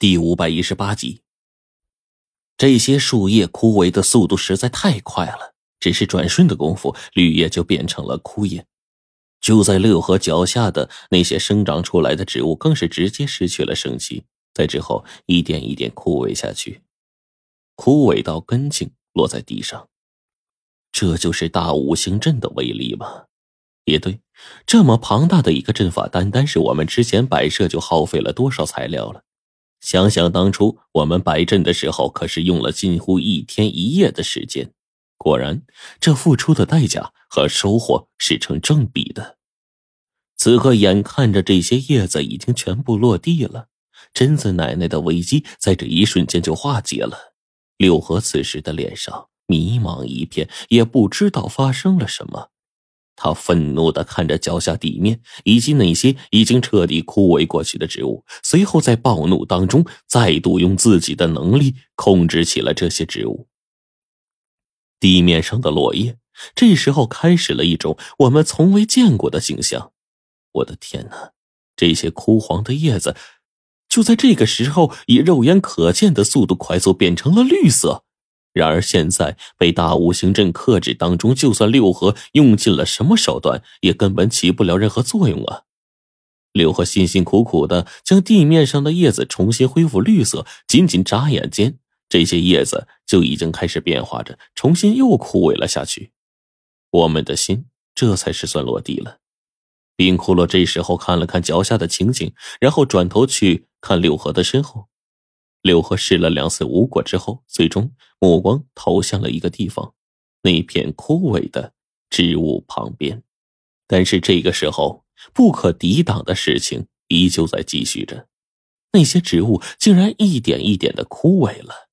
第五百一十八集，这些树叶枯萎的速度实在太快了，只是转瞬的功夫，绿叶就变成了枯叶。就在六合脚下的那些生长出来的植物，更是直接失去了生机，在之后一点一点枯萎下去，枯萎到根茎落在地上。这就是大五行阵的威力吗？也对，这么庞大的一个阵法，单单是我们之前摆设就耗费了多少材料了。想想当初我们摆阵的时候，可是用了近乎一天一夜的时间。果然，这付出的代价和收获是成正比的。此刻，眼看着这些叶子已经全部落地了，贞子奶奶的危机在这一瞬间就化解了。六合此时的脸上迷茫一片，也不知道发生了什么。他愤怒的看着脚下地面以及那些已经彻底枯萎过去的植物，随后在暴怒当中再度用自己的能力控制起了这些植物。地面上的落叶这时候开始了一种我们从未见过的景象。我的天哪！这些枯黄的叶子就在这个时候以肉眼可见的速度快速变成了绿色。然而现在被大五行阵克制当中，就算六合用尽了什么手段，也根本起不了任何作用啊！六合辛辛苦苦的将地面上的叶子重新恢复绿色，仅仅眨眼间，这些叶子就已经开始变化着，重新又枯萎了下去。我们的心这才是算落地了。冰骷髅这时候看了看脚下的情景，然后转头去看六合的身后。六合试了两次无果之后，最终目光投向了一个地方，那片枯萎的植物旁边。但是这个时候，不可抵挡的事情依旧在继续着，那些植物竟然一点一点的枯萎了。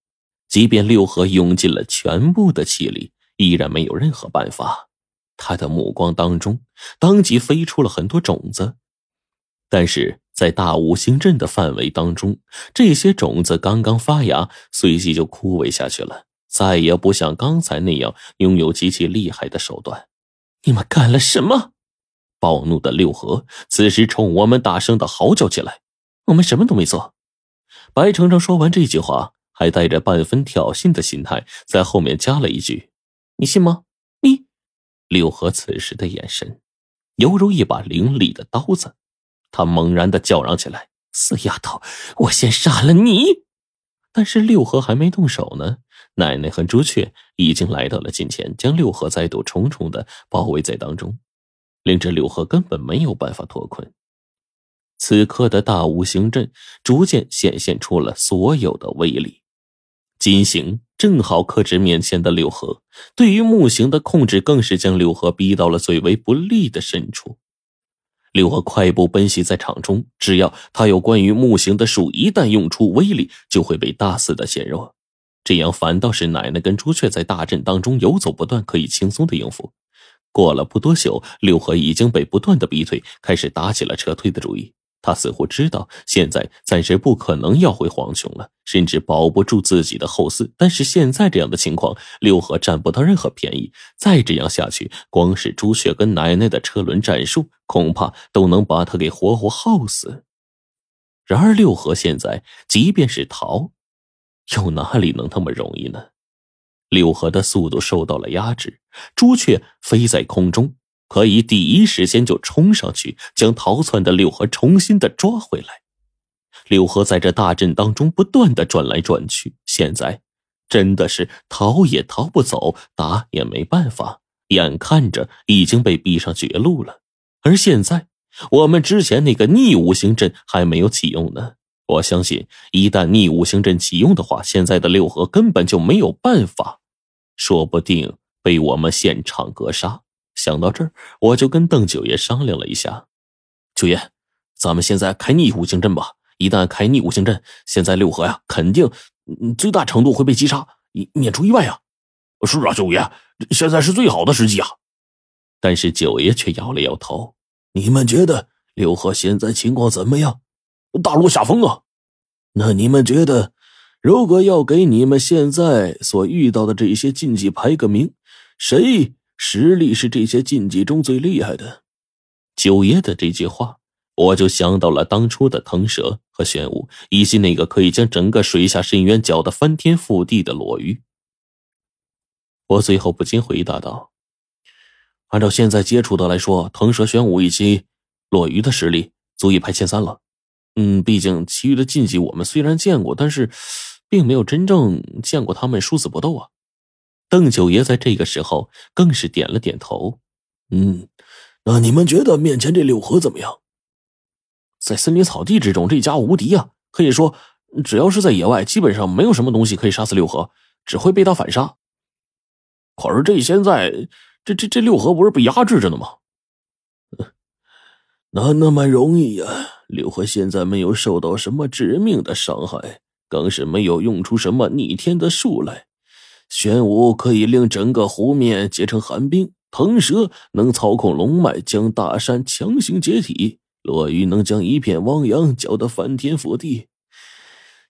即便六合用尽了全部的气力，依然没有任何办法。他的目光当中，当即飞出了很多种子，但是。在大五行阵的范围当中，这些种子刚刚发芽，随即就枯萎下去了，再也不像刚才那样拥有极其厉害的手段。你们干了什么？暴怒的六合此时冲我们大声的嚎叫起来：“我们什么都没做。”白程程说完这句话，还带着半分挑衅的心态，在后面加了一句：“你信吗？”你，六合此时的眼神，犹如一把凌厉的刀子。他猛然的叫嚷起来：“死丫头，我先杀了你！”但是六合还没动手呢，奶奶和朱雀已经来到了近前，将六合再度重重的包围在当中，令这六合根本没有办法脱困。此刻的大五行阵逐渐显现出了所有的威力，金星正好克制面前的六合，对于木星的控制更是将六合逼到了最为不利的深处。六合快步奔袭在场中，只要他有关于木行的术，一旦用出威力，就会被大肆的削弱。这样反倒是奶奶跟朱雀在大阵当中游走不断，可以轻松的应付。过了不多久，六合已经被不断的逼退，开始打起了撤退的主意。他似乎知道现在暂时不可能要回黄琼了，甚至保不住自己的后嗣。但是现在这样的情况，六合占不到任何便宜。再这样下去，光是朱雀跟奶奶的车轮战术，恐怕都能把他给活活耗死。然而六合现在即便是逃，又哪里能那么容易呢？六合的速度受到了压制，朱雀飞在空中。可以第一时间就冲上去，将逃窜的六合重新的抓回来。六合在这大阵当中不断的转来转去，现在真的是逃也逃不走，打也没办法，眼看着已经被逼上绝路了。而现在，我们之前那个逆五行阵还没有启用呢。我相信，一旦逆五行阵启用的话，现在的六合根本就没有办法，说不定被我们现场格杀。想到这儿，我就跟邓九爷商量了一下：“九爷，咱们现在开逆五行阵吧。一旦开逆五行阵，现在六合呀，肯定最大程度会被击杀，免除意外啊。”“是啊，九爷，现在是最好的时机啊。”但是九爷却摇了摇头：“你们觉得六合现在情况怎么样？大落下风啊。那你们觉得，如果要给你们现在所遇到的这些禁忌排个名，谁？”实力是这些禁忌中最厉害的。九爷的这句话我就想到了当初的腾蛇和玄武，以及那个可以将整个水下深渊搅得翻天覆地的裸鱼。我最后不禁回答道：“按照现在接触的来说，腾蛇、玄武以及裸鱼的实力足以排前三了。嗯，毕竟其余的禁忌我们虽然见过，但是并没有真正见过他们殊死搏斗啊。”邓九爷在这个时候更是点了点头：“嗯，那你们觉得面前这六合怎么样？”在森林草地之中，这家伙无敌啊！可以说，只要是在野外，基本上没有什么东西可以杀死六合，只会被他反杀。可是这现在，这这这六合不是被压制着呢吗？哪那么容易呀？六合现在没有受到什么致命的伤害，更是没有用出什么逆天的术来。玄武可以令整个湖面结成寒冰，腾蛇能操控龙脉，将大山强行解体。落雨能将一片汪洋搅得翻天覆地。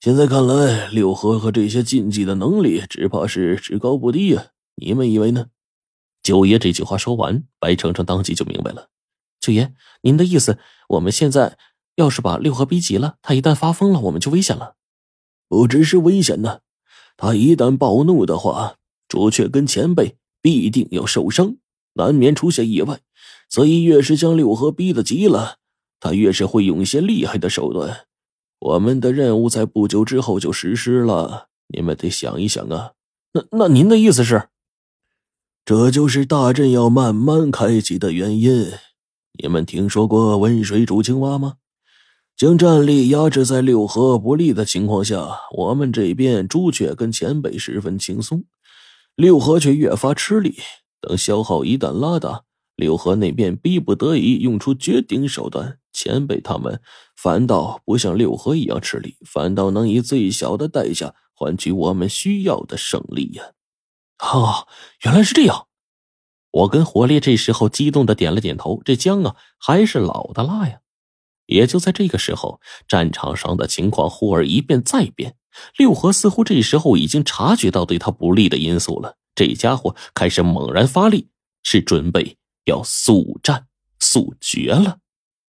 现在看来，六合和这些禁忌的能力，只怕是只高不低呀。你们以为呢？九爷这句话说完，白程程当即就明白了。九爷，您的意思，我们现在要是把六合逼急了，他一旦发疯了，我们就危险了。不只是危险呢，他一旦暴怒的话，朱雀跟前辈必定要受伤，难免出现意外。所以，越是将六合逼得急了。他越是会用一些厉害的手段，我们的任务在不久之后就实施了。你们得想一想啊。那那您的意思是，这就是大阵要慢慢开启的原因。你们听说过温水煮青蛙吗？将战力压制在六合不利的情况下，我们这边朱雀跟前辈十分轻松，六合却越发吃力。等消耗一旦拉大，六合那边逼不得已用出绝顶手段。前辈他们反倒不像六合一样吃力，反倒能以最小的代价换取我们需要的胜利呀！啊，原来是这样！我跟火烈这时候激动的点了点头。这姜啊，还是老的辣呀！也就在这个时候，战场上的情况忽而一变再变。六合似乎这时候已经察觉到对他不利的因素了，这家伙开始猛然发力，是准备要速战速决了。